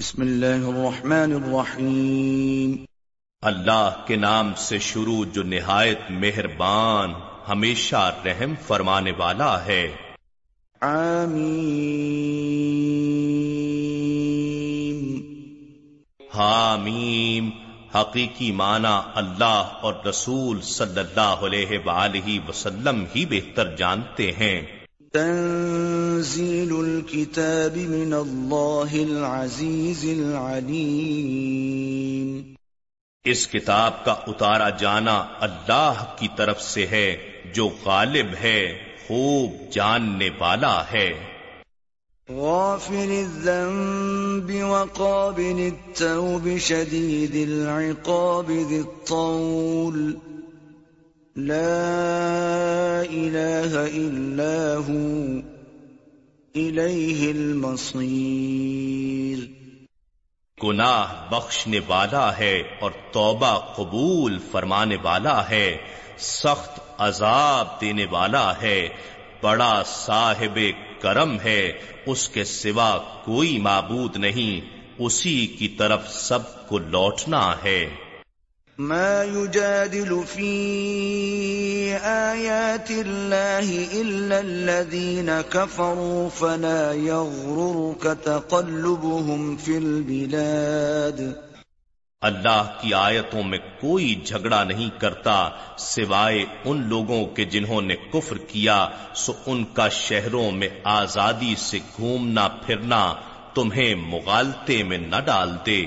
بسم اللہ الرحمن الرحیم۔ اللہ کے نام سے شروع جو نہایت مہربان ہمیشہ رحم فرمانے والا ہے۔ آمین۔ حامیم حقیقی معنی اللہ اور رسول صلی اللہ علیہ وآلہ وسلم ہی بہتر جانتے ہیں۔ تنزیل الكتاب من اللہ العزیز العلیم اس کتاب کا اتارا جانا اللہ کی طرف سے ہے جو غالب ہے خوب جاننے والا ہے۔ غافر الذنب وقابل التوب شديد العقاب ذي الطول۔ لا إله إلا هو إليه المصير. گناہ بخشنے والا ہے اور توبہ قبول فرمانے والا ہے، سخت عذاب دینے والا ہے، بڑا صاحب کرم ہے، اس کے سوا کوئی معبود نہیں، اسی کی طرف سب کو لوٹنا ہے۔ ما يجادل في آيات الله إلا الذين كفروا فلا يغررك تقلبهم في البلاد. اللہ کی آیتوں میں کوئی جھگڑا نہیں کرتا سوائے ان لوگوں کے جنہوں نے کفر کیا، سو ان کا شہروں میں آزادی سے گھومنا پھرنا تمہیں مغالطے میں نہ ڈال دے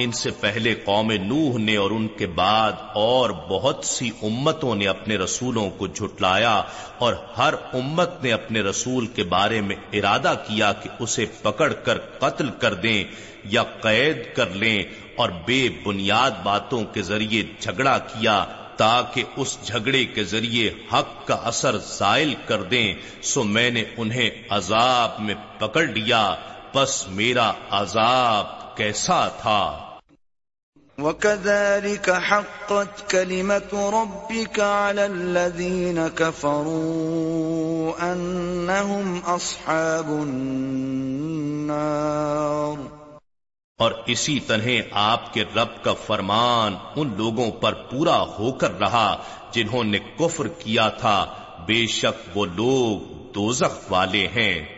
ان سے پہلے قوم نوح نے اور ان کے بعد اور بہت سی امتوں نے اپنے رسولوں کو جھٹلایا اور ہر امت نے اپنے رسول کے بارے میں ارادہ کیا کہ اسے پکڑ کر قتل کر دیں یا قید کر لیں اور بے بنیاد باتوں کے ذریعے جھگڑا کیا تاکہ اس جھگڑے کے ذریعے حق کا اثر زائل کر دیں، سو میں نے انہیں عذاب میں پکڑ لیا۔ بس میرا عذاب کیسا تھا؟ وكذلك حقت كلمة ربك على الذين كفروا أنهم أصحاب النار اور اسی طرح آپ کے رب کا فرمان ان لوگوں پر پورا ہو کر رہا جنہوں نے کفر کیا تھا، بے شک وہ لوگ دوزخ والے ہیں۔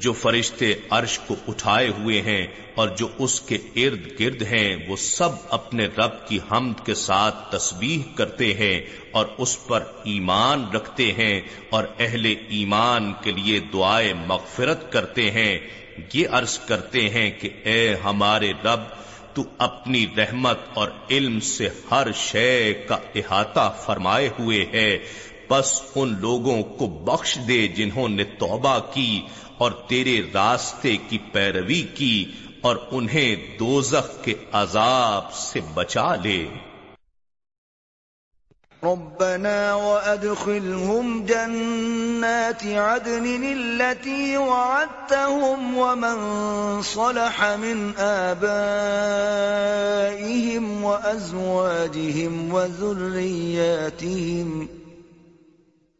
جو فرشتے عرش کو اٹھائے ہوئے ہیں اور جو اس کے ارد گرد ہیں، وہ سب اپنے رب کی حمد کے ساتھ تسبیح کرتے ہیں اور اس پر ایمان رکھتے ہیں اور اہل ایمان کے لیے دعائے مغفرت کرتے ہیں۔ یہ عرض کرتے ہیں کہ اے ہمارے رب، تو اپنی رحمت اور علم سے ہر شے کا احاطہ فرمائے ہوئے ہے۔ بس ان لوگوں کو بخش دے جنہوں نے توبہ کی اور تیرے راستے کی پیروی کی اور انہیں دوزخ کے عذاب سے بچا لے۔ ربنا وأدخلهم جنات عدن التي وعدتهم ومن صلح من آبائهم وأزواجهم وذرياتهم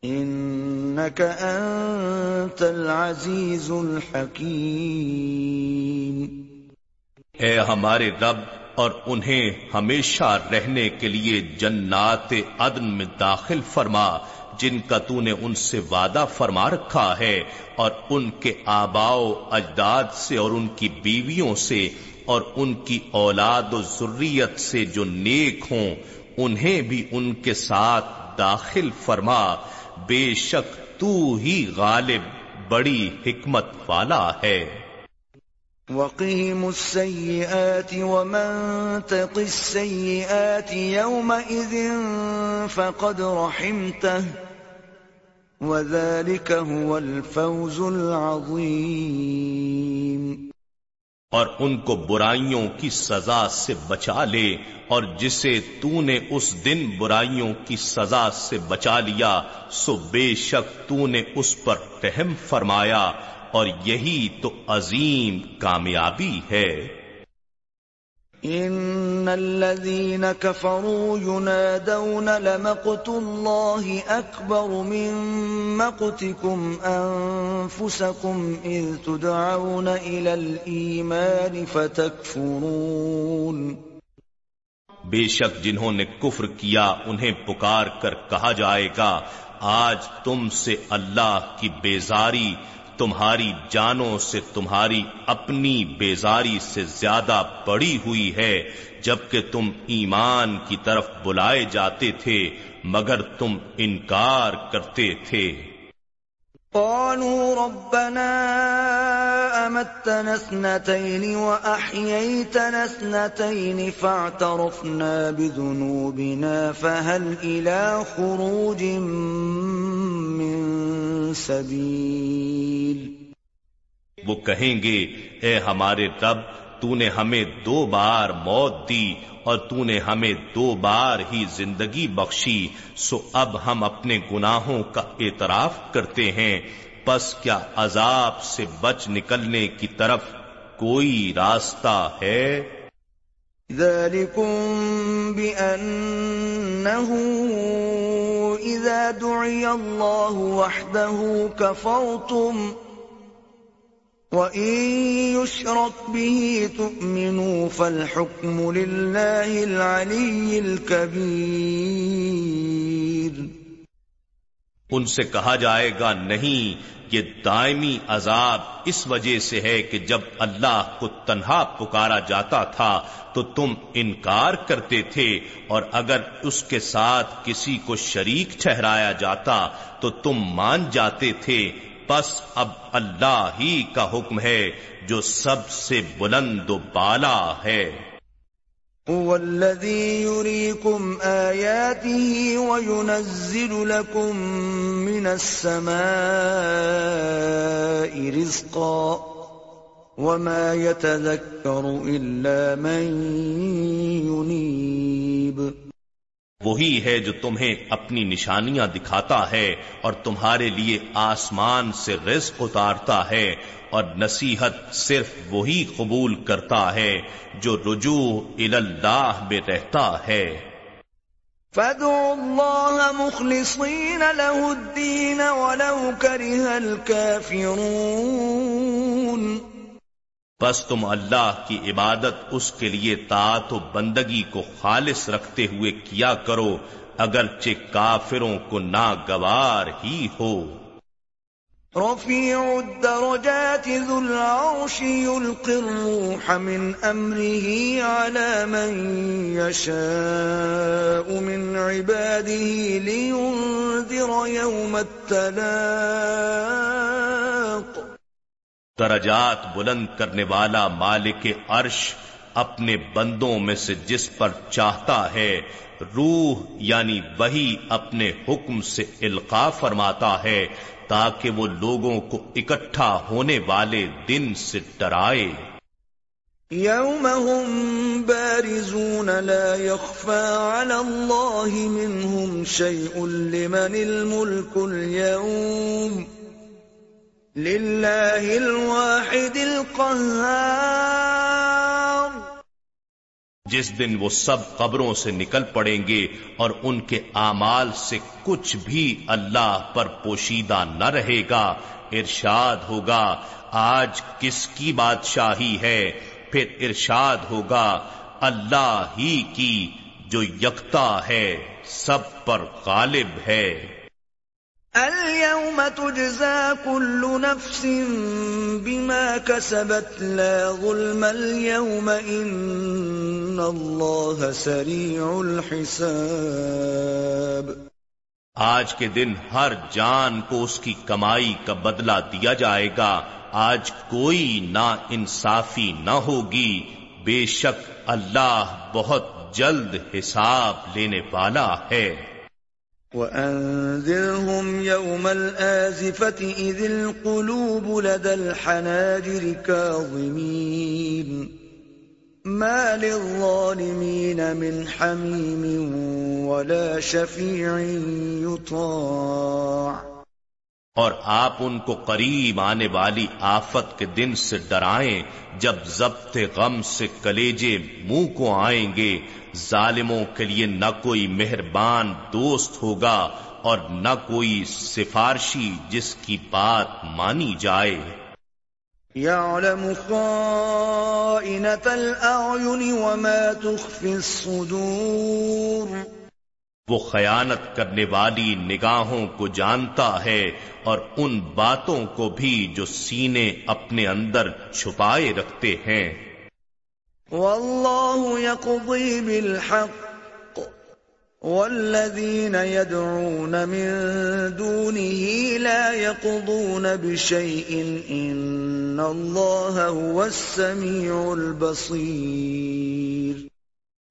انك انت العزیز الحکیم اے ہمارے رب اور انہیں ہمیشہ رہنے کے لیے جنات عدن میں داخل فرما، جن کا تو نے ان سے وعدہ فرما رکھا ہے، اور ان کے آباؤ اجداد سے اور ان کی بیویوں سے اور ان کی اولاد و ذریت سے جو نیک ہوں، انہیں بھی ان کے ساتھ داخل فرما۔ بے شک تو ہی غالب، بڑی حکمت والا ہے۔ وقهم السيئات ومن تق السيئات يومئذ فقد رحمته وذلك هو الفوز العظيم اور ان کو برائیوں کی سزا سے بچا لے اور جسے تو نے اس دن برائیوں کی سزا سے بچا لیا، سو بے شک تو نے اس پر رحم فرمایا اور یہی تو عظیم کامیابی ہے۔ ان الذين كفروا ينادون لمقت الله اكبر من مقتكم انفسكم اذ تدعون الى الايمان فتكفرون بے شک جنہوں نے کفر کیا انہیں پکار کر کہا جائے گا، آج تم سے اللہ کی بیزاری تمہاری جانوں سے تمہاری اپنی بیزاری سے زیادہ بڑی ہوئی ہے، جبکہ تم ایمان کی طرف بلائے جاتے تھے، مگر تم انکار کرتے تھے۔ قالوا ربنا امتنا اثنتين واحييتنا اثنتين فاعترفنا بذنوبنا فهل الى خروج من سبيل؟ وہ کہیں گے، اے ہمارے رب، تو نے ہمیں دو بار موت دی اور تو نے ہمیں دو بار ہی زندگی بخشی، سو اب ہم اپنے گناہوں کا اعتراف کرتے ہیں۔ پس کیا عذاب سے بچ نکلنے کی طرف کوئی راستہ ہے؟ ذلكم بأنه إذا دعي الله وحده كفرتم وَإِن يُشْرَكْ بِهِ تُؤْمِنُوا فَالْحُكْمُ لِلَّهِ الْعَلِيِّ الْكَبِيرِ ان سے کہا جائے گا نہیں یہ دائمی عذاب اس وجہ سے ہے کہ جب اللہ کو تنہا پکارا جاتا تھا تو تم انکار کرتے تھے اور اگر اس کے ساتھ کسی کو شریک ٹھہرایا جاتا تو تم مان جاتے تھے بس اب اللہ ہی کا حکم ہے جو سب سے بلند و بالا ہے۔ هو الذي يريكم آياته وينزل لكم من السماء رزقا وما يتذكر إلا من ينيب۔ وہی ہے جو تمہیں اپنی نشانیاں دکھاتا ہے اور تمہارے لیے آسمان سے رزق اتارتا ہے اور نصیحت صرف وہی قبول کرتا ہے جو رجوع اللہ میں رہتا ہے۔ فَادْعُوا اللَّهَ مُخْلِصِينَ لَهُ الدِّينَ وَلَوْ كَرِهَ الْكَافِرُونَ۔ بس تم اللہ کی عبادت اس کے لیے طاعت و بندگی کو خالص رکھتے ہوئے کیا کرو، اگرچہ کافروں کو ناگوار ہی ہو۔ رفیع الدرجات ذو العرش يلقي الروح من امره على من يشاء من عباده لينذر يوم التلاق۔ درجات بلند کرنے والا مالک عرش اپنے بندوں میں سے جس پر چاہتا ہے، روح یعنی وہی اپنے حکم سے القا فرماتا ہے تاکہ وہ لوگوں کو اکٹھا ہونے والے دن سے ڈرائے۔ يوم هم بارزون لا يخفى على الله منهم شيء لمن الملك اليوم للہ الواحد القہار۔ جس دن وہ سب قبروں سے نکل پڑیں گے اور ان کے اعمال سے کچھ بھی اللہ پر پوشیدہ نہ رہے گا، ارشاد ہوگا، آج کس کی بادشاہی ہے؟ پھر ارشاد ہوگا، اللہ ہی کی جو یکتا ہے، سب پر غالب ہے۔ اليوم تجزى كل نفس بما كسبت لا ظلم اليوم إن الله سريع الحساب آج کے دن ہر جان کو اس کی کمائی کا بدلہ دیا جائے گا۔ آج کوئی نا انصافی نہ ہوگی۔ بے شک اللہ بہت جلد حساب لینے والا ہے۔ وَأَنذِرْهُمْ يَوْمَ الْآزِفَةِ إِذِ الْقُلُوبُ لَدَى الْحَنَاجِرِ كَاظِمِينَ مَا لِلظَّالِمِينَ مِنْ حَمِيمٍ وَلَا شَفِيعٍ يُطَاعٍ اور آپ ان کو قریب آنے والی آفت کے دن سے ڈرائیں جب ضبط غم سے کلیجے منہ کو آئیں گے ظالموں کے لیے نہ کوئی مہربان دوست ہوگا اور نہ کوئی سفارشی جس کی بات مانی جائے۔ يعلم خائنة الأعين وما تخفي الصدور۔ وہ خیانت کرنے والی نگاہوں کو جانتا ہے اور ان باتوں کو بھی جو سینے اپنے اندر چھپائے رکھتے ہیں۔ واللہ يقضي بالحق. والذین يدعون من دونه لا يقضون بشيء. ان اللہ هو السمیع البصیر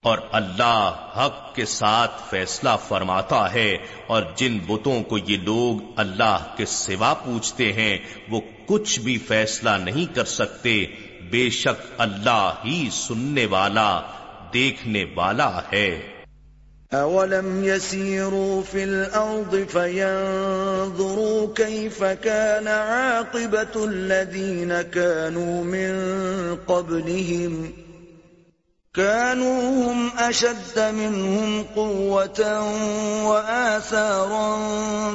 اور اللہ حق کے ساتھ فیصلہ فرماتا ہے اور جن بتوں کو یہ لوگ اللہ کے سوا پوچھتے ہیں وہ کچھ بھی فیصلہ نہیں کر سکتے بے شک اللہ ہی سننے والا، دیکھنے والا ہے۔ أولم يسيروا في الأرض فينظروا كيف كان عاقبة الذين كانوا من قبلهم كانوا هم أشد منهم قوة وآثارا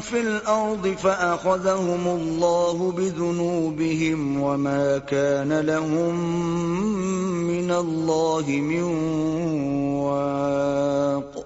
في الأرض فأخذهم الله بذنوبهم وما كان لهم من الله من واق.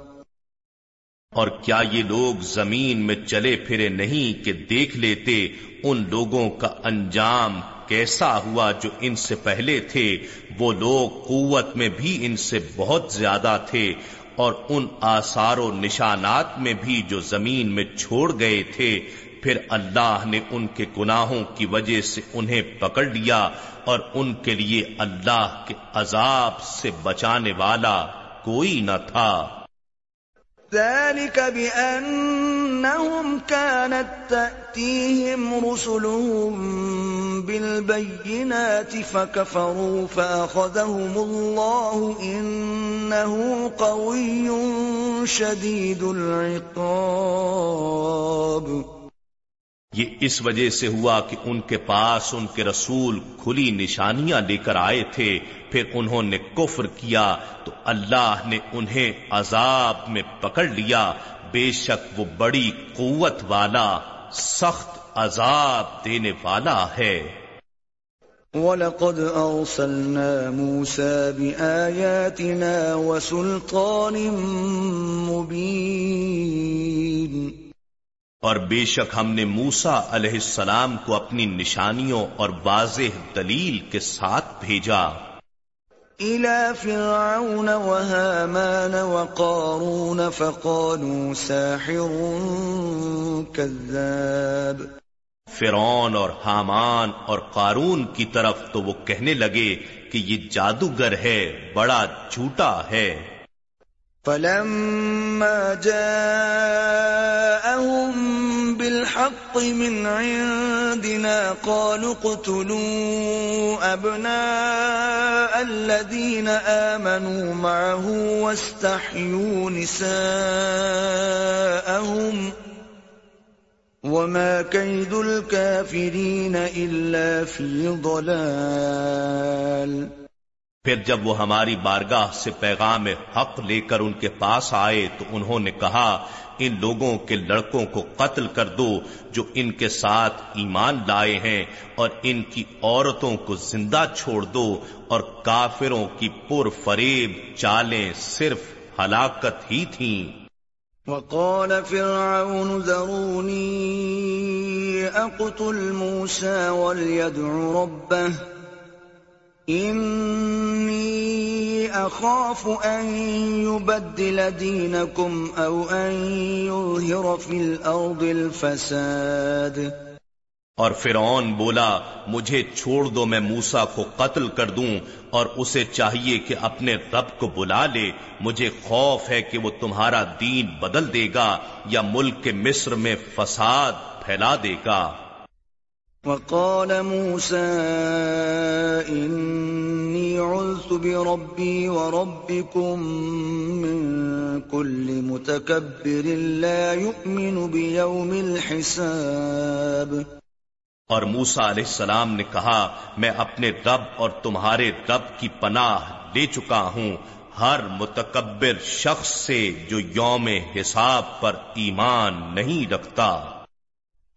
اور کیا یہ لوگ زمین میں چلے پھرے نہیں کہ دیکھ لیتے ان لوگوں کا انجام کیسا ہوا جو ان سے پہلے تھے؟ وہ لوگ قوت میں بھی ان سے بہت زیادہ تھے اور ان آثار و نشانات میں بھی جو زمین میں چھوڑ گئے تھے، پھر اللہ نے ان کے گناہوں کی وجہ سے انہیں پکڑ لیا اور ان کے لیے اللہ کے عذاب سے بچانے والا کوئی نہ تھا۔ ذلك بأنهم كانت تأتيهم رسلهم بالبينات فكفروا فأخذهم الله إنه قوي شديد العقاب یہ اس وجہ سے ہوا کہ ان کے پاس ان کے رسول کھلی نشانیاں لے کر آئے تھے، پھر انہوں نے کفر کیا، تو اللہ نے انہیں عذاب میں پکڑ لیا۔ بے شک وہ بڑی قوت والا، سخت عذاب دینے والا ہے۔ وَلَقَدْ أَرْسَلْنَا مُوسَى بِآيَاتِنَا وَسُلْطَانٍ مُبِينٍ اور بے شک ہم نے موسا علیہ السلام کو اپنی نشانیوں اور واضح دلیل کے ساتھ بھیجا۔ إلى فرعون وهامان وقارون فقالوا ساحر كذاب۔ فرعون اور حامان اور قارون کی طرف تو وہ کہنے لگے کہ یہ جادوگر ہے بڑا جھوٹا ہے۔ فلما جاءهم بالحق من عندنا قالوا اقتلوا أبناء الذين آمنوا معه واستحيوا نساءهم وما كيد الكافرين إلا في ضلال پھر جب وہ ہماری بارگاہ سے پیغام حق لے کر ان کے پاس آئے تو انہوں نے کہا ان لوگوں کے لڑکوں کو قتل کر دو جو ان کے ساتھ ایمان لائے ہیں اور ان کی عورتوں کو زندہ چھوڑ دو اور کافروں کی پر فریب چالیں صرف ہلاکت ہی تھیں۔ وقال فرعون ذروني أقتل موسى وليدع ربه إني أخاف أن يبدل دينكم أو أن يظهر في الأرض الفساد. اور فرعون بولا، مجھے چھوڑ دو، میں موسا کو قتل کر دوں اور اسے چاہیے کہ اپنے رب کو بلا لے۔ مجھے خوف ہے کہ وہ تمہارا دین بدل دے گا یا ملک کے مصر میں فساد پھیلا دے گا۔ وقال موسى إني عذت بربي وربكم من كل متكبر لا يؤمن بيوم الحساب. اور موسا علیہ السلام نے کہا، میں اپنے رب اور تمہارے رب کی پناہ لے چکا ہوں، ہر متکبر شخص سے جو یوم حساب پر ایمان نہیں رکھتا۔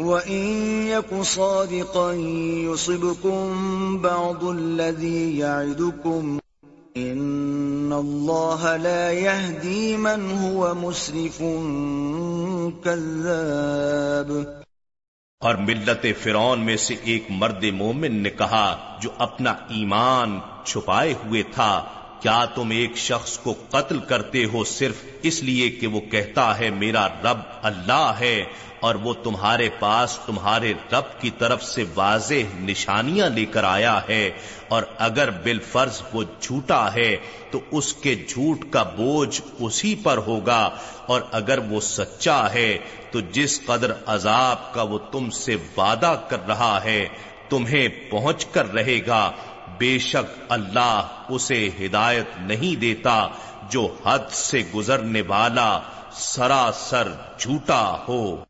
وَإِن يَكُ صَادِقًا يُصِبْكُم بَعْضُ الَّذِي يَعِدُكُمْ إِنَّ اللَّهَ لَا يَهْدِي مَنْ هُوَ مُسْرِفٌ كَذَّابٌ۔ اور ملت فرعون میں سے ایک مرد مومن نے کہا، جو اپنا ایمان چھپائے ہوئے تھا، کیا تم ایک شخص کو قتل کرتے ہو صرف اس لیے کہ وہ کہتا ہے، میرا رب اللہ ہے؟ اور وہ تمہارے پاس تمہارے رب کی طرف سے واضح نشانیاں لے کر آیا ہے، اور اگر بالفرض وہ جھوٹا ہے تو اس کے جھوٹ کا بوجھ اسی پر ہوگا، اور اگر وہ سچا ہے تو جس قدر عذاب کا وہ تم سے وعدہ کر رہا ہے، تمہیں پہنچ کر رہے گا۔ بے شک اللہ اسے ہدایت نہیں دیتا جو حد سے گزرنے والا سراسر جھوٹا ہو۔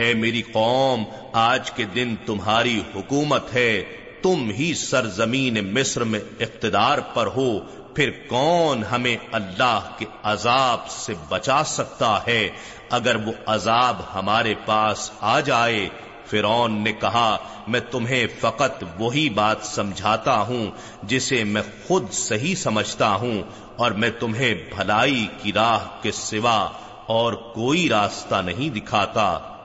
اے میری قوم، آج کے دن تمہاری حکومت ہے، تم ہی سرزمین مصر میں اقتدار پر ہو، پھر کون ہمیں اللہ کے عذاب سے بچا سکتا ہے؟ اگر وہ عذاب ہمارے پاس آ جائے فرون نے کہا، میں تمہیں فقط وہی بات سمجھاتا ہوں، جسے میں خود صحیح سمجھتا ہوں، اور میں تمہیں بھلائی کی راہ کے سوا اور کوئی راستہ نہیں دکھاتا۔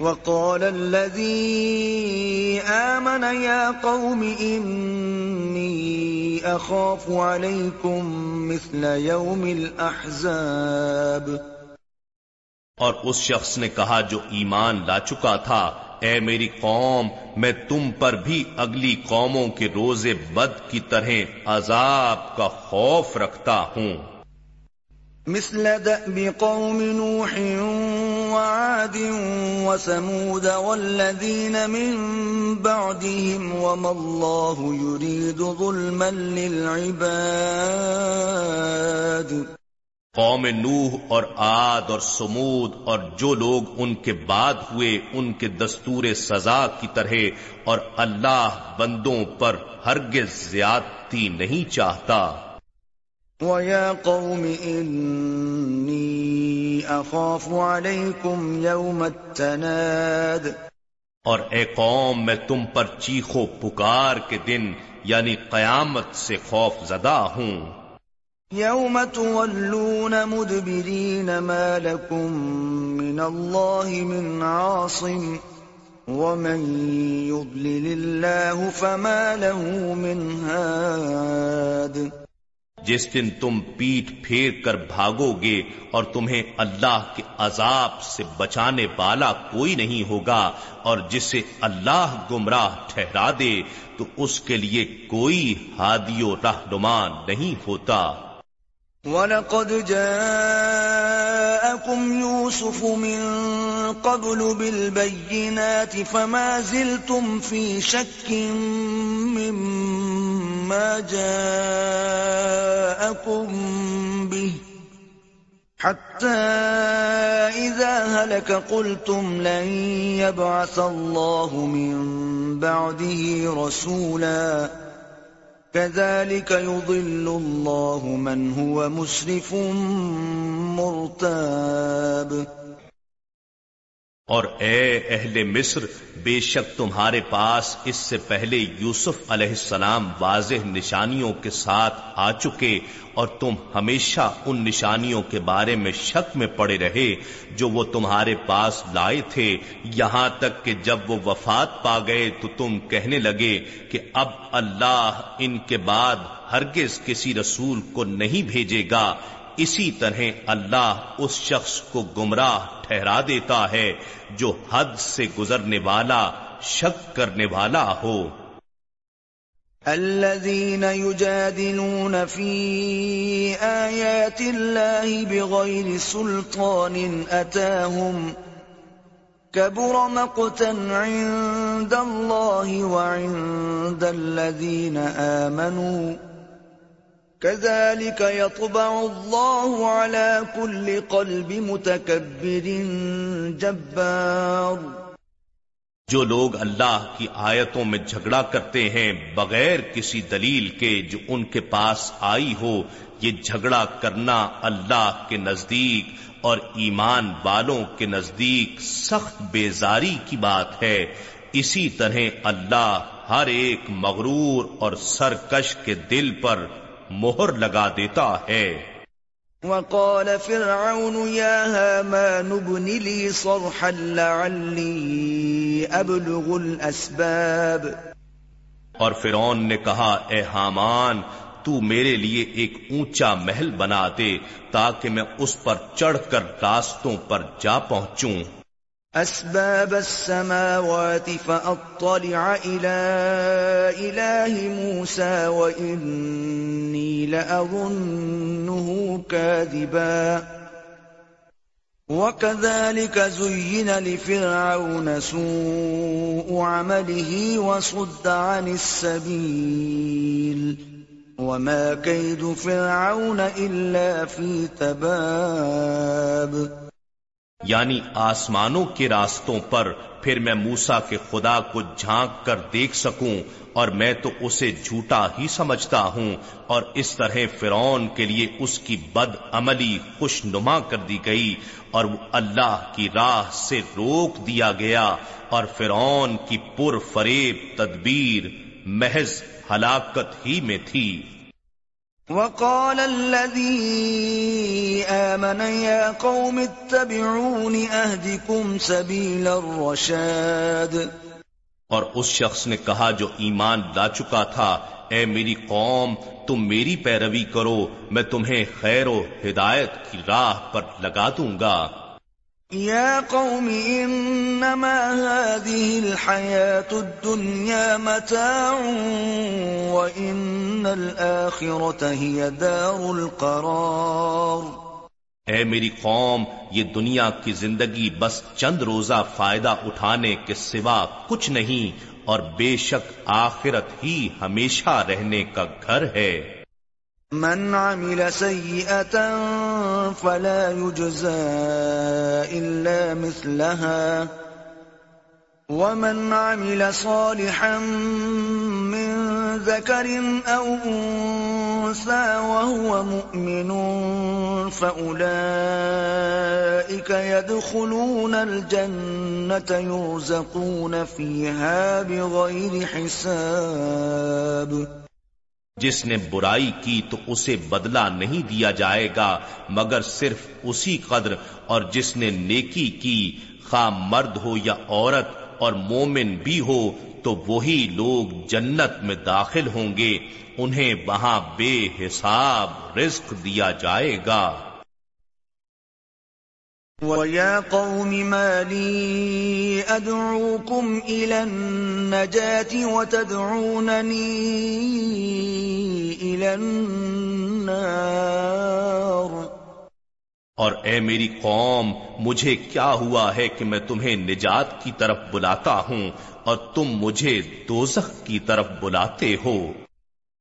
وقال الذي آمن يا قوم إني أخاف عليكم مثل يوم الأحزاب. اور اس شخص نے کہا جو ایمان لا چکا تھا، اے میری قوم، میں تم پر بھی اگلی قوموں کے روز بد کی طرح عذاب کا خوف رکھتا ہوں۔ مثل دأب قوم نوح وعاد وثمود والذين من بعدهم وما الله يريد ظلما للعباد. قوم نوح اور آد اور سمود اور جو لوگ ان کے بعد ہوئے، ان کے دستور سزا کی طرح، اور اللہ بندوں پر ہرگز زیادتی نہیں چاہتا۔ وَيَا قَوْمِ إِنِّي أَخَافُ عَلَيْكُمْ يَوْمَ التَّنَادِ اور اے قوم میں تم پر چیخو پکار کے دن یعنی قیامت سے خوف زدہ ہوں۔ يَوْمَ تُوَلُّونَ مُدْبِرِينَ مَا لَكُمْ مِنَ اللَّهِ مِنْ عَاصِمٍ وَمَنْ يُضْلِلِ اللَّهُ فَمَا لَهُ مِنْ هَادٍ جس دن تم پیٹ پھیر کر بھاگو گے اور تمہیں اللہ کے عذاب سے بچانے والا کوئی نہیں ہوگا اور جسے اللہ گمراہ ٹھہرا دے، تو اس کے لیے کوئی ہادی و رہنما نہیں ہوتا۔ وَلَقَدْ جَاءَكُمْ يُوسُفُ مِن قَبْلُ بِالْبَيِّنَاتِ فَمَا زِلْتُمْ فِي شَكٍّ مِّمَّا جَاءَكُمْ بِهِ حَتَّى إِذَا هَلَكَ قُلْتُمْ لَن يَبْعَثَ اللَّهُ مِن بَعْدِهِ رَسُولًا كذلك يضل الله من هو مسرف مرتاب. اور اے اہل مصر، بے شک تمہارے پاس اس سے پہلے یوسف علیہ السلام واضح نشانیوں کے ساتھ آ چکے اور تم ہمیشہ ان نشانیوں کے بارے میں شک میں پڑے رہے جو وہ تمہارے پاس لائے تھے۔ یہاں تک کہ جب وہ وفات پا گئے تو تم کہنے لگے کہ اب اللہ ان کے بعد ہرگز کسی رسول کو نہیں بھیجے گا۔ اسی طرح اللہ اس شخص کو گمراہ ٹھہرا دیتا ہے جو حد سے گزرنے والا، شک کرنے والا ہو۔ الذين يجادلون في آيات الله بغير سلطان أتاهم كبر مقتا عند الله وعند الذين آمنوا كذلك يطبع الله على كل قلب متكبر جبار. جو لوگ اللہ کی آیتوں میں جھگڑا کرتے ہیں بغیر کسی دلیل کے جو ان کے پاس آئی ہو، یہ جھگڑا کرنا اللہ کے نزدیک اور ایمان والوں کے نزدیک سخت بیزاری کی بات ہے۔ اسی طرح اللہ ہر ایک مغرور اور سرکش کے دل پر مہر لگا دیتا ہے۔ وقال فرعون يا هامان ابن لي صرحا لعلي ابلغ الاسباب اور فرعون نے کہا اے حامان تو میرے لیے ایک اونچا محل بنا دے تاکہ میں اس پر چڑھ کر راستوں پر جا پہنچوں۔ أسباب السماوات فأطلع إلى إله موسى وإني لأظنه كاذبا. وكذلك زين لفرعون سوء عمله وصد عن السبيل. وما كيد فرعون إلا في تباب. یعنی آسمانوں کے راستوں پر پھر میں موسا کے خدا کو جھانک کر دیکھ سکوں اور میں تو اسے جھوٹا ہی سمجھتا ہوں اور اس طرح فرون کے لیے اس کی بد عملی خوش نما کر دی گئی اور وہ اللہ کی راہ سے روک دیا گیا اور فرون کی پر فریب تدبیر محض ہلاکت ہی میں تھی۔ وقال الذي آمن يا قوم اتبعون اهدكم سبيل الرشاد اور اس شخص نے کہا جو ایمان لا چکا تھا، اے میری قوم، تم میری پیروی کرو، میں تمہیں خیر و ہدایت کی راہ پر لگا دوں گا۔ يا قوم، إنما هذه الحياة الدنيا متاع، وإن الآخرة هي دار القرار. اے میری قوم، یہ دنیا کی زندگی بس چند روزہ فائدہ اٹھانے کے سوا کچھ نہیں، اور بے شک آخرت ہی ہمیشہ رہنے کا گھر ہے۔ من عمل سيئة فلا يجزى إلا مثلها. ومن عمل صالحا من ذكر أو أنثى وهو مؤمن فأولئك يدخلون الجنة يرزقون فيها بغير حساب. جس نے برائی کی تو اسے بدلہ نہیں دیا جائے گا، مگر صرف اسی قدر، اور جس نے نیکی کی، خواہ مرد ہو یا عورت، اور مومن بھی ہو، تو وہی لوگ جنت میں داخل ہوں گے، انہیں وہاں بے حساب رزق دیا جائے گا۔ وَيَا قَوْمِ مَا لِي أَدْعُوكُمْ إِلَى النَّجَاةِ وَتَدْعُونَنِي إِلَى النَّارِ اور اے میری قوم، مجھے کیا ہوا ہے کہ میں تمہیں نجات کی طرف بلاتا ہوں اور تم مجھے دوزخ کی طرف بلاتے ہو؟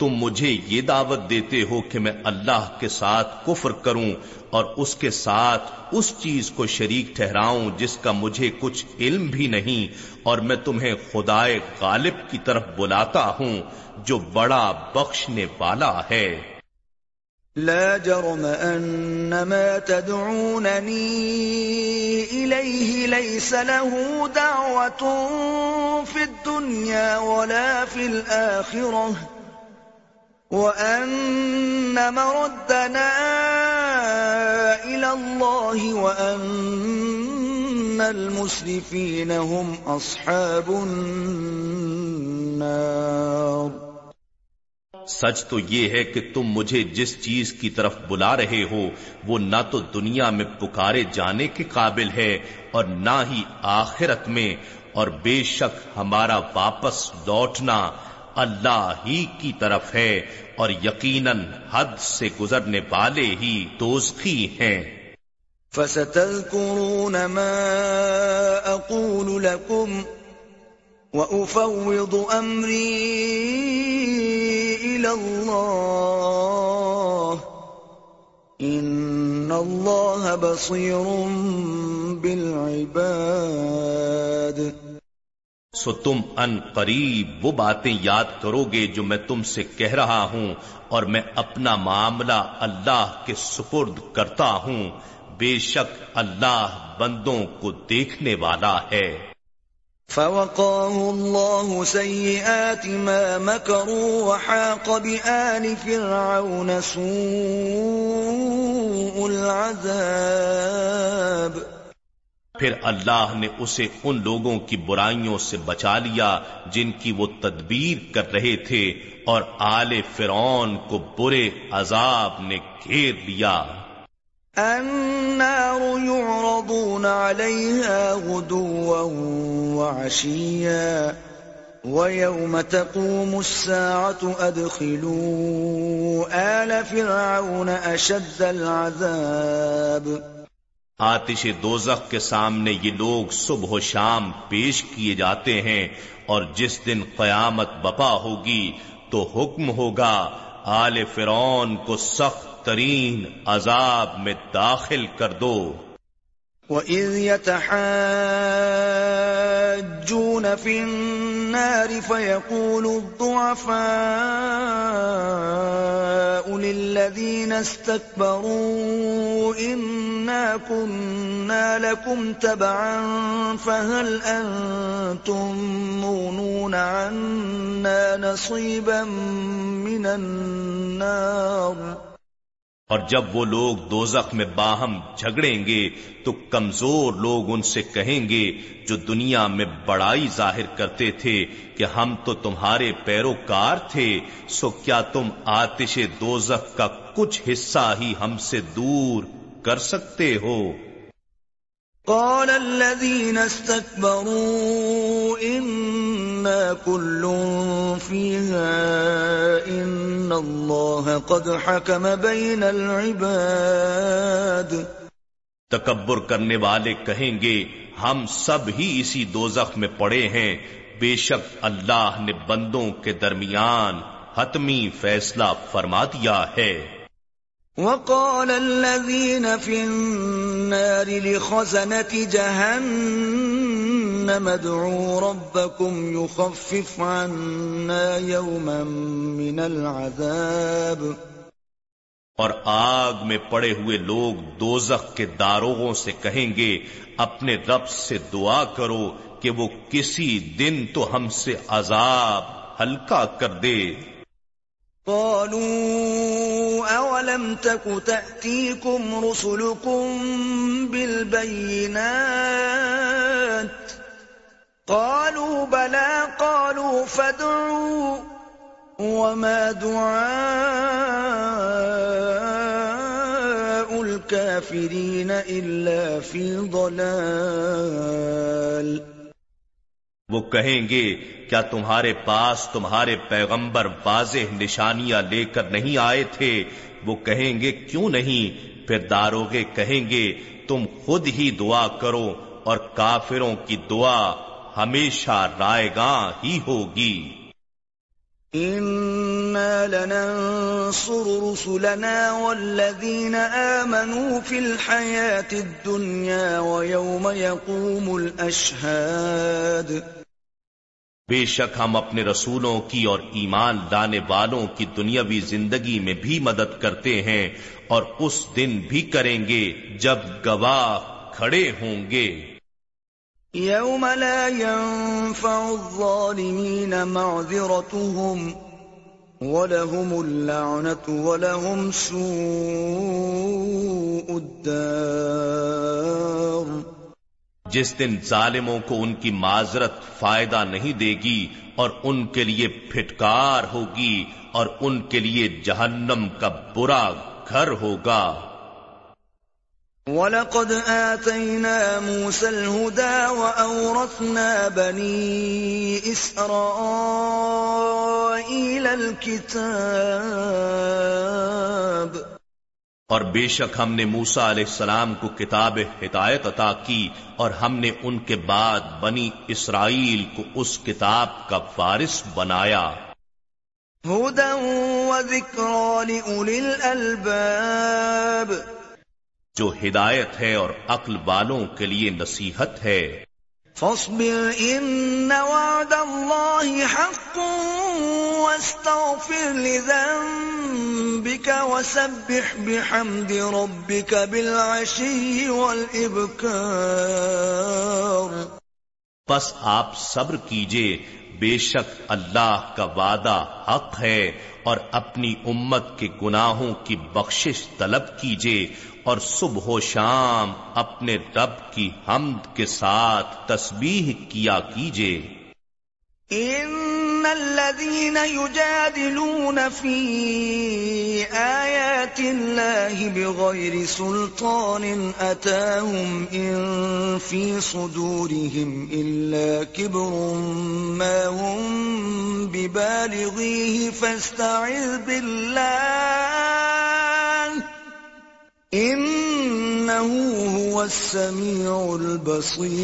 تم مجھے یہ دعوت دیتے ہو کہ میں اللہ کے ساتھ کفر کروں اور اس کے ساتھ اس چیز کو شریک ٹھہراؤں جس کا مجھے کچھ علم بھی نہیں اور میں تمہیں خدائے غالب کی طرف بلاتا ہوں جو بڑا بخشنے والا ہے۔ لا جرم ان ما تدعونني اليه ليس له دعوه في الدنيا ولا في الاخره وان مردنا الى الله وان المسرفين هم اصحاب النار سچ تو یہ ہے کہ تم مجھے جس چیز کی طرف بلا رہے ہو، وہ نہ تو دنیا میں پکارے جانے کے قابل ہے اور نہ ہی آخرت میں، اور بے شک ہمارا واپس لوٹنا اللہ ہی کی طرف ہے اور یقیناً حد سے گزرنے والے ہی دوزخی ہیں۔ فَسَتَذْكُرُونَ مَا أَقُولُ لَكُمْ وَأُفَوِّضُ أَمْرِي ان اللہ۔ بصیر بالعباد۔ سو تم ان قریب وہ باتیں یاد کرو گے جو میں تم سے کہہ رہا ہوں اور میں اپنا معاملہ اللہ کے سپرد کرتا ہوں۔ بے شک اللہ بندوں کو دیکھنے والا ہے۔ فوقاه الله سيئات ما مكروا وحاق بآل فرعون سوء العذاب۔ پھر اللہ نے اسے ان لوگوں کی برائیوں سے بچا لیا جن کی وہ تدبیر کر رہے تھے اور آل فرعون کو برے عذاب نے گھیر لیا۔ النار يعرضون عليها غدوا وعشيا ويوم تقوم الساعة أدخلوا آل فرعون أشد العذاب۔ آتش دوزخ کے سامنے یہ لوگ صبح و شام پیش کیے جاتے ہیں اور جس دن قیامت بپا ہوگی تو حکم ہوگا، آل فرعون کو سخت ترین عذاب میں داخل کر دو۔ وَإِذْ يَتَحَاجُّونَ فِي النَّارِ فَيَقُولُ الضُّعَفَاءُ لِلَّذِينَ اسْتَكْبَرُوا إِنَّا كُنَّا لَكُمْ تَبَعًا فَهَلْ أَنْتُمْ مُغْنُونَ عَنَّا نَصِيبًا مِنَ النَّارِ اور جب وہ لوگ دوزخ میں باہم جھگڑیں گے، تو کمزور لوگ ان سے کہیں گے جو دنیا میں بڑائی ظاہر کرتے تھے کہ ہم تو تمہارے پیروکار تھے، سو کیا تم آتش دوزخ کا کچھ حصہ ہی ہم سے دور کر سکتے ہو؟ قال الذين استكبروا إنا كل فيها إن الله قد حكم بين العباد۔ تکبر کرنے والے کہیں گے ہم سب ہی اسی دوزخ میں پڑے ہیں۔ بے شک اللہ نے بندوں کے درمیان حتمی فیصلہ فرما دیا ہے۔ وقال الذين في النار لخزنة جهنم ادعوا ربكم يخفف عنا يوما من العذاب. اور آگ میں پڑے ہوئے لوگ دوزخ کے داروغوں سے کہیں گے اپنے رب سے دعا کرو کہ وہ کسی دن تو ہم سے عذاب ہلکا کر دے۔ قالوا أولم تك تأتيكم رسلكم بالبينات قالوا بلى، قالوا فادعوا. وما دعاء الكافرين إلا في ضلال. وہ کہیں گے، کیا تمہارے پاس تمہارے پیغمبر واضح نشانیاں لے کر نہیں آئے تھے؟ وہ کہیں گے، کیوں نہیں؟ پھر داروگے کہیں گے، تم خود ہی دعا کرو اور کافروں کی دعا ہمیشہ رائے گاں ہی ہوگی لننصر رسلنا والذين آمنوا في الحياة الدنيا ويوم يقوم الأشهاد۔ بے شک ہم اپنے رسولوں کی اور ایمان لانے والوں کی دنیاوی زندگی میں بھی مدد کرتے ہیں اور اس دن بھی کریں گے جب گواہ کھڑے ہوں گے۔ یوم لا ينفع الظالمین معذرتهم ولهم اللعنة ولهم سوء الدار جس دن ظالموں کو ان کی معذرت فائدہ نہیں دے گی اور ان کے لیے پھٹکار ہوگی اور ان کے لیے جہنم کا برا گھر ہوگا۔ وَلَقَدْ آتَيْنَا مُوسَى الْهُدَى وَأَوْرَثْنَا بَنِي إِسْرَائِيلَ الْكِتَابِ. اور بے شک ہم نے موسا علیہ السلام کو کتاب ہدایت عطا کی اور ہم نے ان کے بعد بنی اسرائیل کو اس کتاب کا وارث بنایا۔ جو ہدایت ہے اور عقل والوں کے لیے نصیحت ہے۔ فاصبر ان وعد الله حق واستغفر لذنبك وسبح بحمد ربك بالعشي والابكار پس آپ صبر کیجیے بے شک اللہ کا وعدہ حق ہے اور اپنی امت کے گناہوں کی بخشش طلب کیجیے۔ اور صبح و شام اپنے رب کی حمد کے ساتھ تسبیح کیا کیجیے ان الذين يجادلون في آيات الله بغير سلطان أتاهم إن في صدورهم إلا كبر ما هم ببالغيه فاستعذ بالله هو السميع البصير.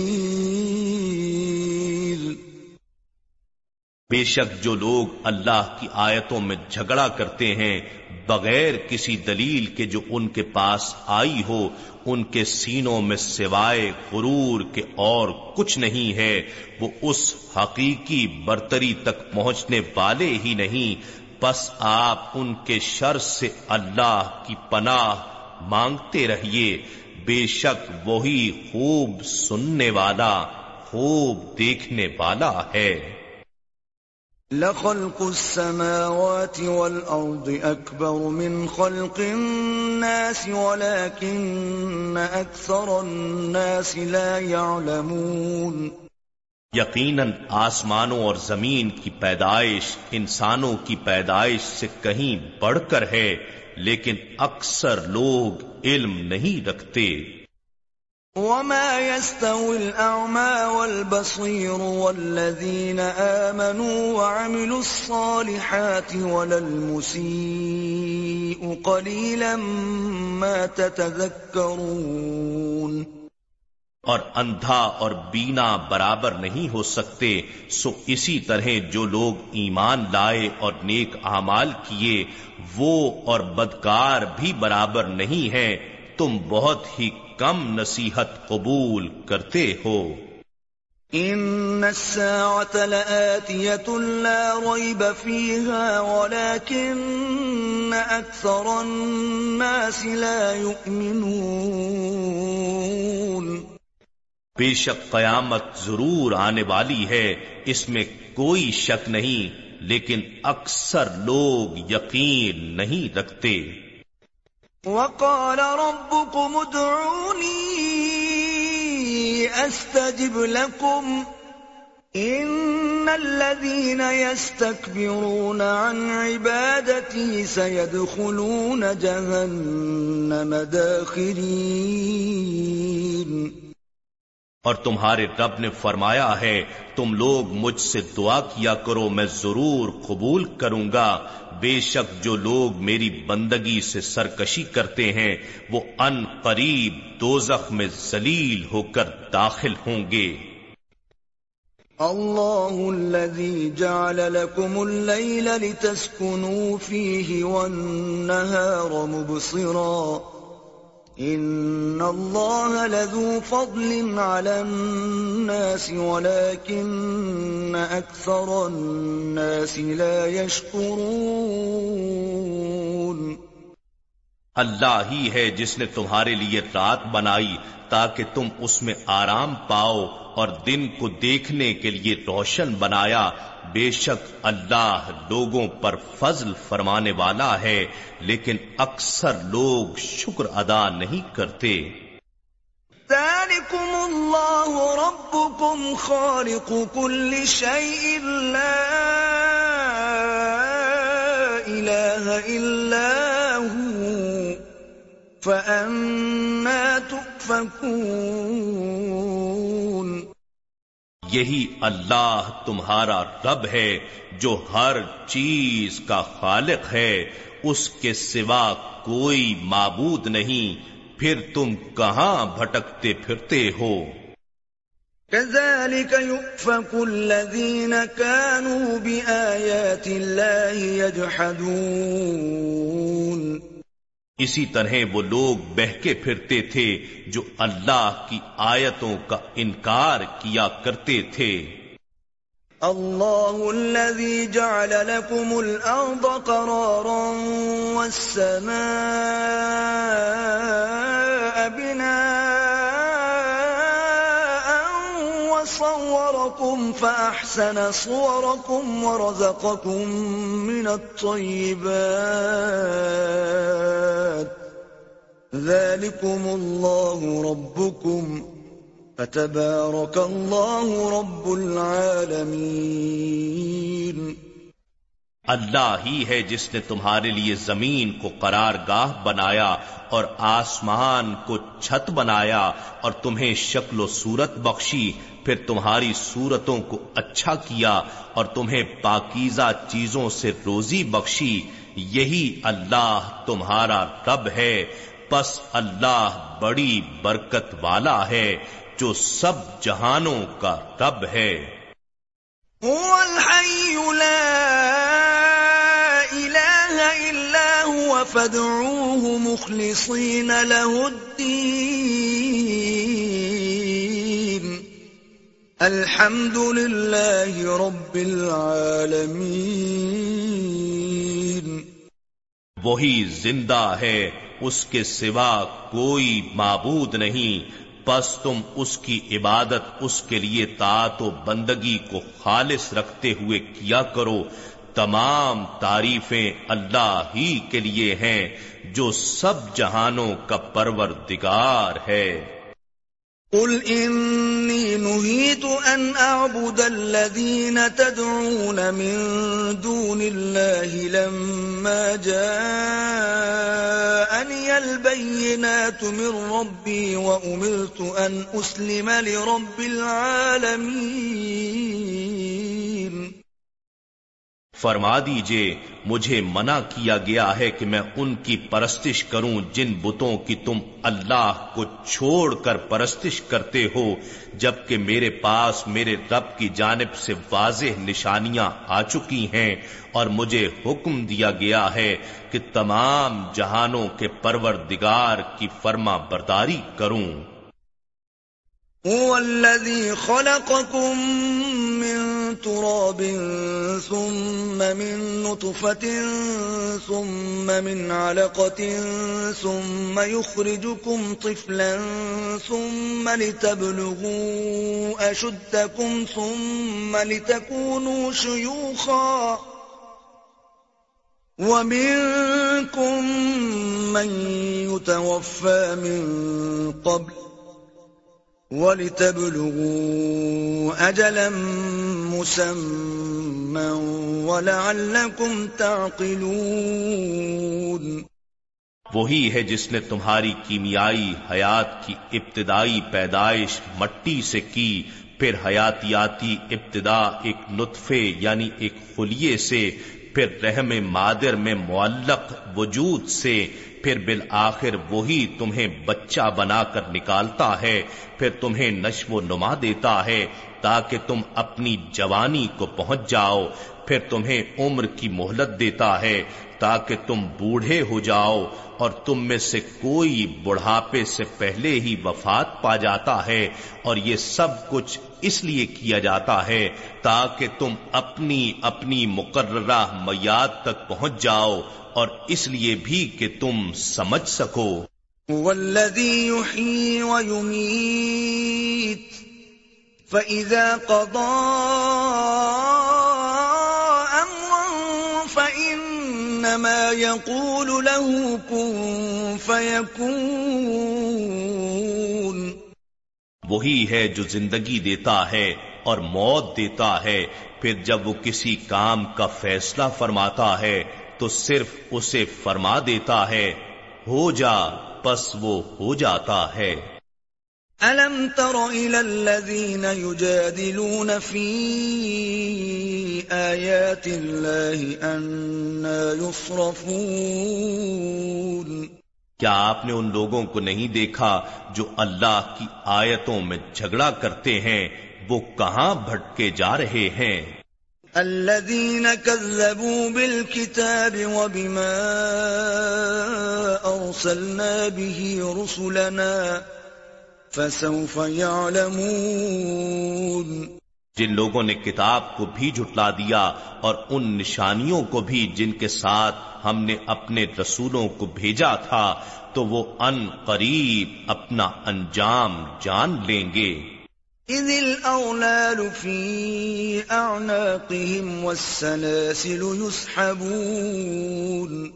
بے شک جو لوگ اللہ کی آیتوں میں جھگڑا کرتے ہیں، بغیر کسی دلیل کے جو ان کے پاس آئی ہو، ان کے سینوں میں سوائے غرور کے اور کچھ نہیں ہے، وہ اس حقیقی برتری تک پہنچنے والے ہی نہیں، بس آپ ان کے شر سے اللہ کی پناہ مانگتے رہیے۔ بے شک وہی خوب سننے والا خوب دیکھنے والا ہے۔ لخلق السماوات والأرض أكبر من خلق الناس ولكن أكثر الناس لا يعلمون۔ یقیناً آسمانوں اور زمین کی پیدائش انسانوں کی پیدائش سے کہیں بڑھ کر ہے۔ لیکن اکثر لوگ علم نہیں رکھتے۔ وما يستوي الأعمى والبصير والذين آمنوا وعملوا الصالحات ولا المسيء قليلا ما تتذكرون اور اندھا اور بینا برابر نہیں ہو سکتے، سو اسی طرح جو لوگ ایمان لائے اور نیک اعمال کیے، وہ اور بدکار بھی برابر نہیں ہے تم بہت ہی کم نصیحت قبول کرتے ہو۔ ان الساعة لآتية لا ريب فيها ولكن اكثر الناس لا يؤمنون۔ بے شک قیامت ضرور آنے والی ہے، اس میں کوئی شک نہیں، لیکن اکثر لوگ یقین نہیں رکھتے۔ وقال ربكم ادعوني استجب لكم ان الذين يستكبرون عن عبادتي سيدخلون جهنم داخرين۔ اور تمہارے رب نے فرمایا ہے، تم لوگ مجھ سے دعا کیا کرو، میں ضرور قبول کروں گا۔ بے شک جو لوگ میری بندگی سے سرکشی کرتے ہیں، وہ ان قریب دوزخ میں ذلیل ہو کر داخل ہوں گے۔ اللہ الذي جعل لكم الليل لتسكنوا فيه والنهار مبصرا۔ ان اللہ لذو فضل على الناس ولكن اکثر الناس لا يشکرون اللہ ہی ہے جس نے تمہارے لیے رات بنائی تاکہ تم اس میں آرام پاؤ اور دن کو دیکھنے کے لیے روشن بنایا بے شک اللہ لوگوں پر فضل فرمانے والا ہے، لیکن اکثر لوگ شکر ادا نہیں کرتے۔ ذلكم الله ربكم خالق كل شيء لا إله إلا هو فأنا تؤفكون یہی اللہ تمہارا رب ہے جو ہر چیز کا خالق ہے، اس کے سوا کوئی معبود نہیں۔ پھر تم کہاں بھٹکتے پھرتے ہو؟ كذلك يؤفك الذين كانوا بآيات الله يجحدون اسی طرح وہ لوگ بہکے پھرتے تھے جو اللہ کی آیتوں کا انکار کیا کرتے تھے۔ اللہ الذي جعل لكم الارض قرارا والسماء بناء۔ صوركم فأحسن صوركم ورزقكم من الطيبات ذلكم الله ربكم فتبارك الله رب العالمين اللہ ہی ہے جس نے تمہارے لیے زمین کو قرار گاہ بنایا اور آسمان کو چھت بنایا اور تمہیں شکل و صورت بخشی پھر تمہاری صورتوں کو اچھا کیا اور تمہیں پاکیزہ چیزوں سے روزی بخشی، یہی اللہ تمہارا رب ہے۔ پس اللہ بڑی برکت والا ہے جو سب جہانوں کا رب ہے۔ له الدين الحمد للہ رب العالمین وہی زندہ ہے، اس کے سوا کوئی معبود نہیں، بس تم اس کی عبادت، اس کے لیے تات و بندگی کو خالص رکھتے ہوئے کیا کرو، تمام تعریفیں اللہ ہی کے لیے ہیں، جو سب جہانوں کا پروردگار ہے۔ قل انی نهيت ان اعبد الذین تدعون من دون اللہ لما جاءنی البینات من ربی و امرت ان اسلم لرب العالمین فرما دیجیے، مجھے منع کیا گیا ہے کہ میں ان کی پرستش کروں جن بتوں کی تم اللہ کو چھوڑ کر پرستش کرتے ہو، جبکہ میرے پاس میرے رب کی جانب سے واضح نشانیاں آ چکی ہیں اور مجھے حکم دیا گیا ہے کہ تمام جہانوں کے پروردگار کی فرما برداری کروں۔ هو الذي خلقكم تراب، ثم من نطفة، ثم من علقة، ثم يخرجكم طفلا، ثم لتبلغوا أشدكم، ثم لتكونوا شيوخا. ومنكم من يتوفى من قبل. وَلِتَبْلُغُوا أَجَلًا مُّسَمًّى وَلَعَلَّكُمْ تَعْقِلُونَ. وہی ہے جس نے تمہاری کیمیائی حیات کی ابتدائی پیدائش مٹی سے کی، پھر حیاتیاتی ابتدا ایک نطفے یعنی ایک خلیے سے، پھر رحم مادر میں معلق وجود سے پھر بالآخر وہی تمہیں بچہ بنا کر نکالتا ہے، پھر تمہیں نشو و نما دیتا ہے تاکہ تم اپنی جوانی کو پہنچ جاؤ، پھر تمہیں عمر کی مہلت دیتا ہے تاکہ تم بوڑھے ہو جاؤ اور تم میں سے کوئی بڑھاپے سے پہلے ہی وفات پا جاتا ہے اور یہ سب کچھ اس لیے کیا جاتا ہے تاکہ تم اپنی اپنی مقررہ میاد تک پہنچ جاؤ اور اس لیے بھی کہ تم سمجھ سکو۔ والذی یحیی ویمیت يقول له كن فيكون۔ وہی ہے جو زندگی دیتا ہے اور موت دیتا ہے۔ پھر جب وہ کسی کام کا فیصلہ فرماتا ہے تو صرف اسے فرما دیتا ہے۔ ہو جا پس وہ ہو جاتا ہے۔ أَلَمْ تَرَ إِلَى الَّذِينَ يُجَادِلُونَ فِي آيَاتِ اللَّهِ أَنَّا يُصْرَفُونَ کیا آپ نے ان لوگوں کو نہیں دیکھا جو اللہ کی آیتوں میں جھگڑا کرتے ہیں؟ وہ کہاں بھٹکے جا رہے ہیں؟ الذين كذبوا بالكتاب وبما أرسلنا به رسلنا فسوف يعلمون جن لوگوں نے کتاب کو بھی جھٹلا دیا اور ان نشانیوں کو بھی جن کے ساتھ ہم نے اپنے رسولوں کو بھیجا تھا تو وہ ان قریب اپنا انجام جان لیں گے۔ إذ الأغلال في أعناقهم والسلاسل يسحبون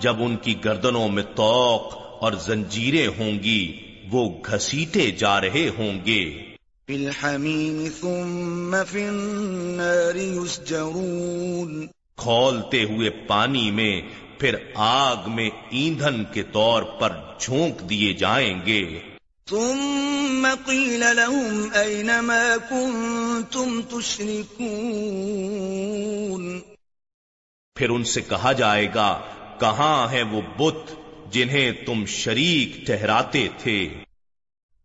جب ان کی گردنوں میں توق اور زنجیریں ہوں گی وہ گھسیٹے جا رہے ہوں گے۔ في الحميم ثم في النار يسجرون. کھولتے ہوئے پانی میں پھر آگ میں ایندھن کے طور پر جھونک دیے جائیں گے۔ ثم قيل لهم أين ما كنتم تشركون پھر ان سے کہا جائے گا کہاں ہے وہ بت جنہیں تم شریک ٹہراتے تھے؟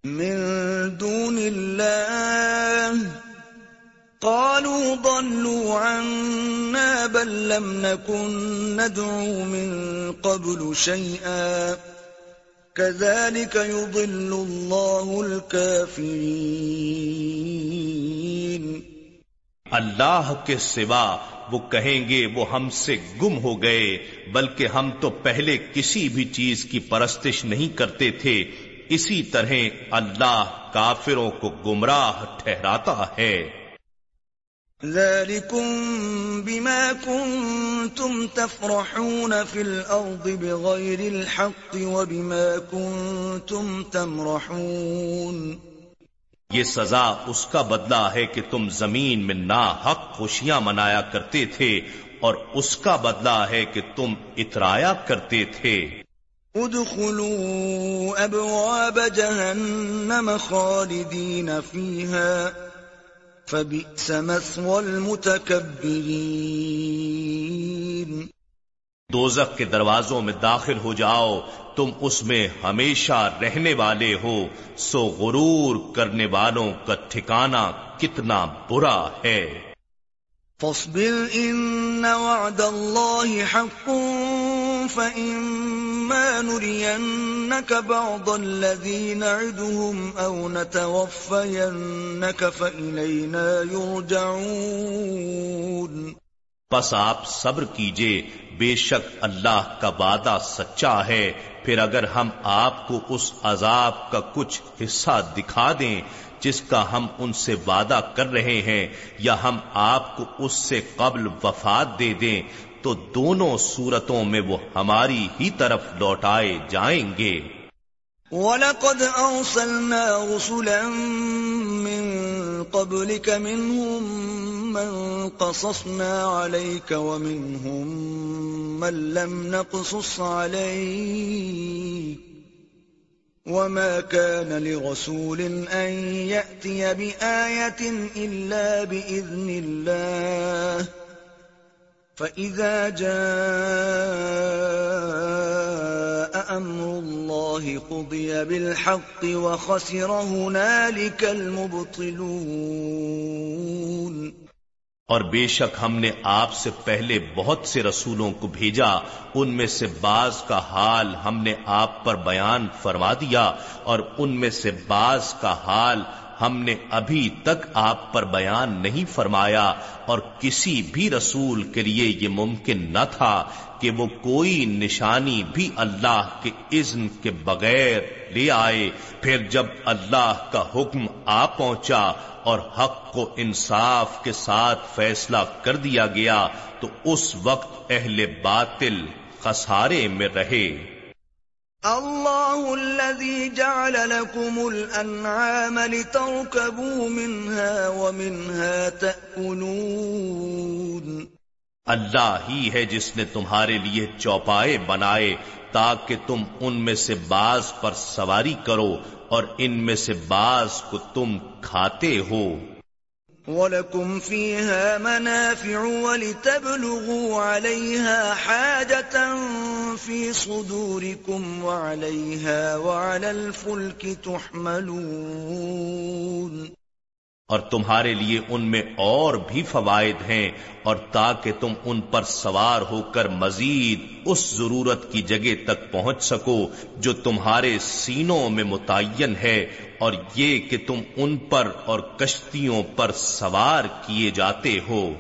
من دون الله. قالوا ضلوا عنا بل لم نكن ندعو من قبل شيئا. كذلك يضل الله الكافرين. اللہ کے سوا وہ کہیں گے وہ ہم سے گم ہو گئے، بلکہ ہم تو پہلے کسی بھی چیز کی پرستش نہیں کرتے تھے اسی طرح اللہ کافروں کو گمراہ ٹھہراتا ہے۔ ذلكم بما كنتم تفرحون في الأرض بغير الحق وبما كنتم تمرحون۔ یہ سزا اس کا بدلہ ہے کہ تم زمین میں نا حق خوشیاں منایا کرتے تھے اور اس کا بدلہ ہے کہ تم اترایا کرتے تھے۔ ادخلوا ابواب جہنم خالدین فیہا فبئس مثوى المتكبرين. دوزخ کے دروازوں میں داخل ہو جاؤ تم اس میں ہمیشہ رہنے والے ہو سو غرور کرنے والوں کا ٹھکانہ کتنا برا ہے۔ فاصبر ان وعد الله حق فإما نرينك بعض الذي نعدهم أو نتوفينك فإلينا يرجعون پس آپ صبر کیجیے، بے شک اللہ کا وعدہ سچا ہے۔ پھر اگر ہم آپ کو اس عذاب کا کچھ حصہ دکھا دیں جس کا ہم ان سے وعدہ کر رہے ہیں، یا ہم آپ کو اس سے قبل وفات دے دیں تو دونوں صورتوں میں وہ ہماری ہی طرف لوٹائے جائیں گے۔ وَلَقَدْ أَرْسَلْنَا رُسُلًا مِّن قَبْلِكَ مِنْهُمْ مَنْ قَصَصْنَا عَلَيْكَ وَمِنْهُمْ مَنْ لَمْ نَقْصُصْ عَلَيْكَ وَمَا كَانَ لِرَسُولٍ أَنْ يَأْتِيَ بِآيَةٍ إِلَّا بِإِذْنِ اللَّهِ فَإِذَا جَاءَ أَمْرُ اللَّهِ قُضِيَ بِالْحَقِّ وَخَسِرَ هُنَالِكَ الْمُبْطِلُونَ اور بے شک ہم نے آپ سے پہلے بہت سے رسولوں کو بھیجا، ان میں سے بعض کا حال ہم نے آپ پر بیان فرما دیا اور ان میں سے بعض کا حال ہم نے ابھی تک آپ پر بیان نہیں فرمایا اور کسی بھی رسول کے لیے یہ ممکن نہ تھا کہ وہ کوئی نشانی بھی اللہ کے اذن کے بغیر لے آئے۔ پھر جب اللہ کا حکم آ پہنچا اور حق کو انصاف کے ساتھ فیصلہ کر دیا گیا تو اس وقت اہل باطل خسارے میں رہے۔ اللہ الذي جعل لكم الانعام لتركبوا منها ومنها تأكلون اللہ ہی ہے جس نے تمہارے لیے چوپائے بنائے تاکہ تم ان میں سے بعض پر سواری کرو اور ان میں سے بعض کو تم کھاتے ہو۔ وَلَكُمْ فِيهَا مَنَافِعُ وَلِتَبْلُغُوا عَلَيْهَا حَاجَةً فِي صُدُورِكُمْ وَعَلَيْهَا وَعَلَى الْفُلْكِ تُحْمَلُونَ اور تمہارے لیے ان میں اور بھی فوائد ہیں اور تاکہ تم ان پر سوار ہو کر مزید اس ضرورت کی جگہ تک پہنچ سکو جو تمہارے سینوں میں متعین ہے اور یہ کہ تم ان پر اور کشتیوں پر سوار کیے جاتے ہو۔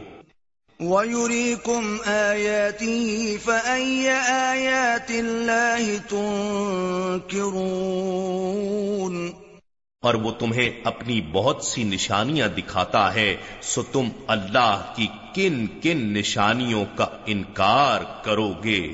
وَيُرِيكُمْ آيَاتِهِ فَأَيَّ آيَاتِ اللَّهِ تُنْكِرُونَ اور وہ تمہیں اپنی بہت سی نشانیاں دکھاتا ہے سو تم اللہ کی کن کن نشانیوں کا انکار کرو گے۔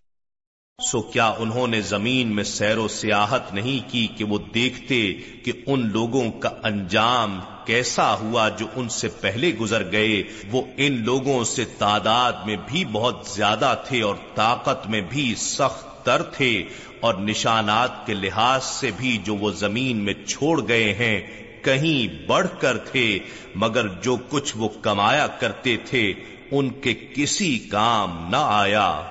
سو کیا انہوں نے زمین میں سیر و سیاحت نہیں کی کہ وہ دیکھتے کہ ان لوگوں کا انجام کیسا ہوا جو ان سے پہلے گزر گئے؟ وہ ان لوگوں سے تعداد میں بھی بہت زیادہ تھے اور طاقت میں بھی سخت تر تھے اور نشانات کے لحاظ سے بھی جو وہ زمین میں چھوڑ گئے ہیں کہیں بڑھ کر تھے، مگر جو کچھ وہ کمایا کرتے تھے، ان کے کسی کام نہ آیا۔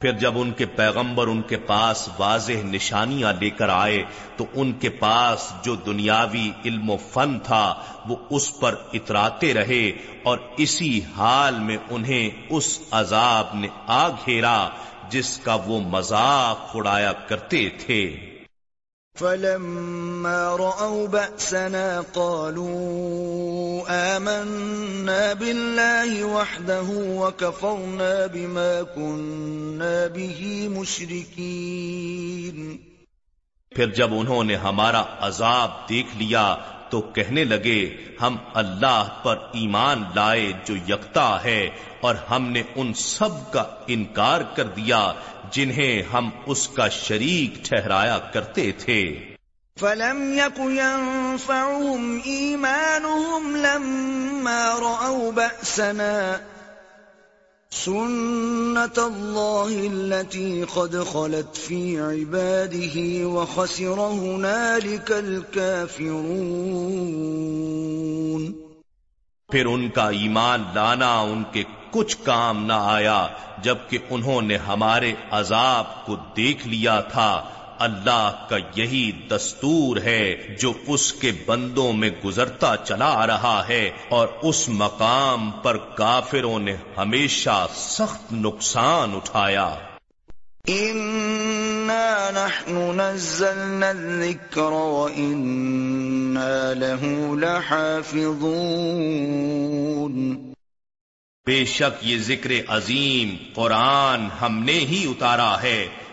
پھر جب ان کے پیغمبر ان کے پاس واضح نشانیاں لے کر آئے، تو ان کے پاس جو دنیاوی علم و فن تھا، وہ اس پر اتراتے رہے اور اسی حال میں انہیں اس عذاب نے آ گھیرا، جس کا وہ مذاق اڑایا کرتے تھے۔ فلما رأوا بأسنا قالوا آمنا بالله وحده وكفرنا بما كنا به مشركين۔ پھر جب انہوں نے ہمارا عذاب دیکھ لیا تو کہنے لگے، ہم اللہ پر ایمان لائے جو یکتا ہے، اور ہم نے ان سب کا انکار کر دیا جنہیں ہم اس کا شریک ٹھہرایا کرتے تھے۔ فلم يكن ينفعهم إيمانهم لما رأوا بأسنا سنت اللہ التي قد خلت في عباده وخسر هنالك الكافرون پھر ان کا ایمان لانا ان کے کچھ کام نہ آیا، جبکہ انہوں نے ہمارے عذاب کو دیکھ لیا تھا۔ اللہ کا یہی دستور ہے جو اس کے بندوں میں گزرتا چلا رہا ہے اور اس مقام پر کافروں نے ہمیشہ سخت نقصان اٹھایا۔ نحن نزلنا الذكر وإنا له لحافظون۔ بے شک یہ ذکر عظیم قرآن ہم نے ہی اتارا ہے۔